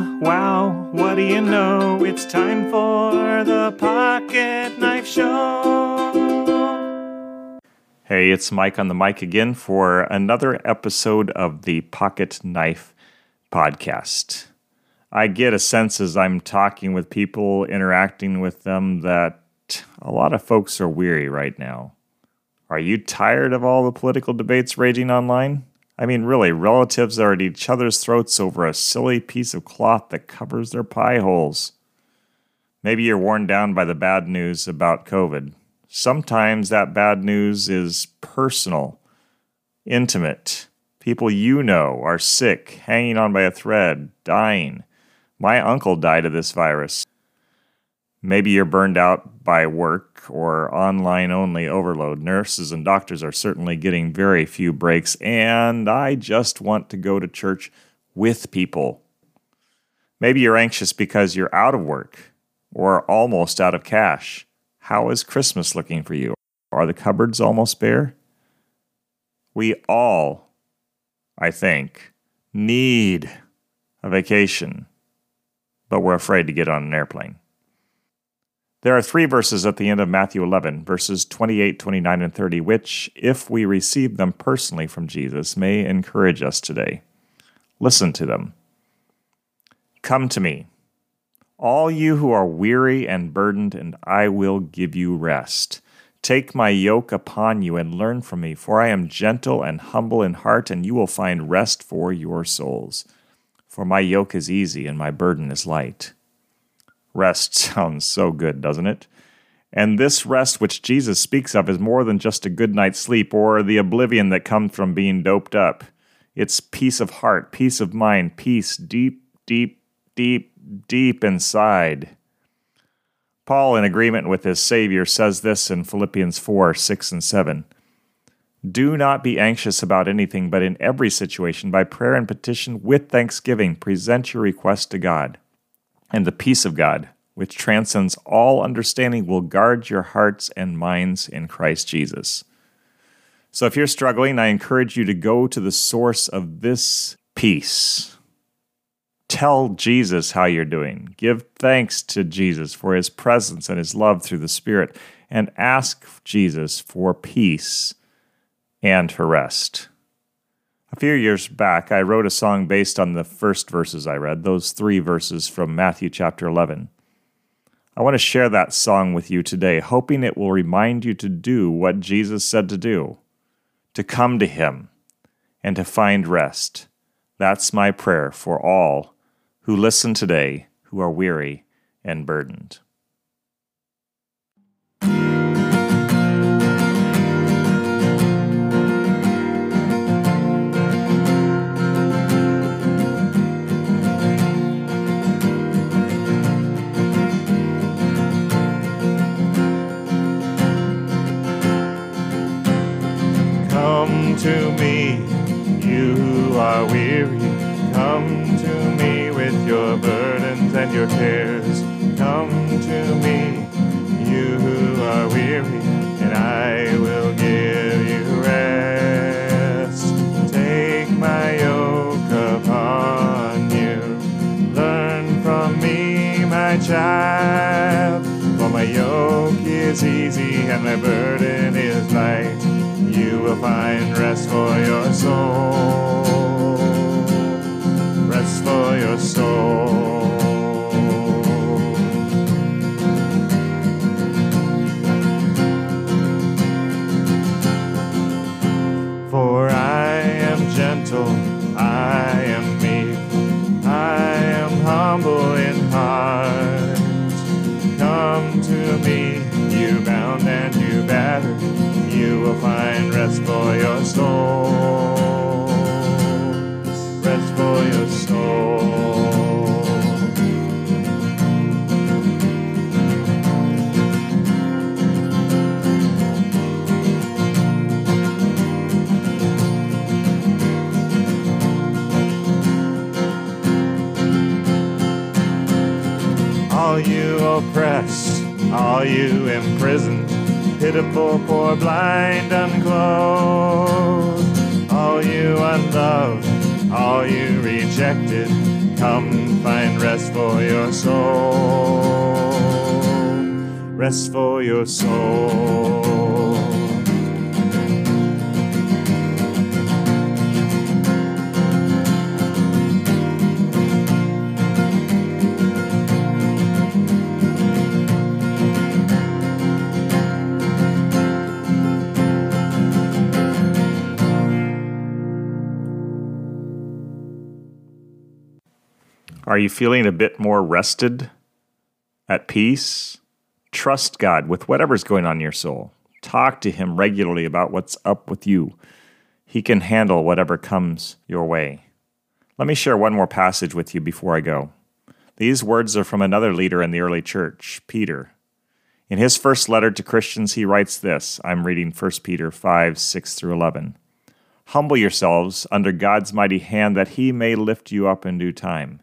Wow, what do you know? It's time for the Pocket Knife Show. Hey, it's Mike on the mic again for another episode of the Pocket Knife Podcast. I get a sense as I'm talking with people, interacting with them, that a lot of folks are weary right now. Are you tired of all the political debates raging online? I mean, really, relatives are at each other's throats over a silly piece of cloth that covers their pie holes. Maybe you're worn down by the bad news about COVID. Sometimes that bad news is personal, intimate. People you know are sick, hanging on by a thread, dying. My uncle died of this virus. Maybe you're burned out by work or online only overload. Nurses and doctors are certainly getting very few breaks, and I just want to go to church with people. Maybe you're anxious because you're out of work or almost out of cash. How is Christmas looking for you? Are the cupboards almost bare? We all, I think, need a vacation, but we're afraid to get on an airplane. There are three verses at the end of Matthew 11, verses 28, 29, and 30, which, if we receive them personally from Jesus, may encourage us today. Listen to them. Come to me, all you who are weary and burdened, and I will give you rest. Take my yoke upon you and learn from me, for I am gentle and humble in heart, and you will find rest for your souls. For my yoke is easy and my burden is light. Rest sounds so good, doesn't it? And this rest which Jesus speaks of is more than just a good night's sleep or the oblivion that comes from being doped up. It's peace of heart, peace of mind, peace deep, deep, deep, deep inside. Paul, in agreement with his Savior, says this in Philippians 4 6 and 7. Do not be anxious about anything, but in every situation, by prayer and petition, with thanksgiving, present your request to God and the peace of God, which transcends all understanding, will guard your hearts and minds in Christ Jesus. So, if you're struggling, I encourage you to go to the source of this peace. Tell Jesus how you're doing. Give thanks to Jesus for his presence and his love through the Spirit, and ask Jesus for peace and for rest. A few years back, I wrote a song based on the first verses I read, those three verses from Matthew chapter 11. I want to share that song with you today, hoping it will remind you to do what Jesus said to do to come to Him and to find rest. That's my prayer for all who listen today who are weary and burdened. To me, you who are weary. Come to me with your burdens and your cares. Come to me, you who are weary, and I will give you rest. Take my yoke upon you. Learn from me, my child. For my yoke is easy and my burden you will find rest for your soul. Rest for your soul. For I am gentle, will find rest for your soul. Rest for your soul. All you oppressed, all you imprisoned pitiful, poor, blind, unclothed. All you unloved, all you rejected, come find rest for your soul. Rest for your soul. Are you feeling a bit more rested, at peace? Trust God with whatever's going on in your soul. Talk to Him regularly about what's up with you. He can handle whatever comes your way. Let me share one more passage with you before I go. These words are from another leader in the early church, Peter. In his first letter to Christians, he writes this I'm reading 1 Peter 5 6 through 11. Humble yourselves under God's mighty hand that he may lift you up in due time.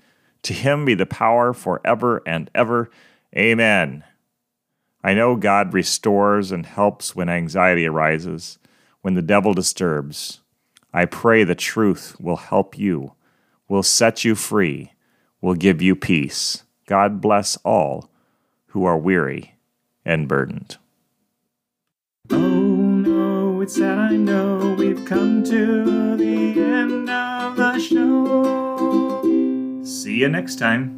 To him be the power forever and ever. Amen. I know God restores and helps when anxiety arises, when the devil disturbs. I pray the truth will help you, will set you free, will give you peace. God bless all who are weary and burdened. Oh no, it's sad I know we've come to the end of the show. See you next time.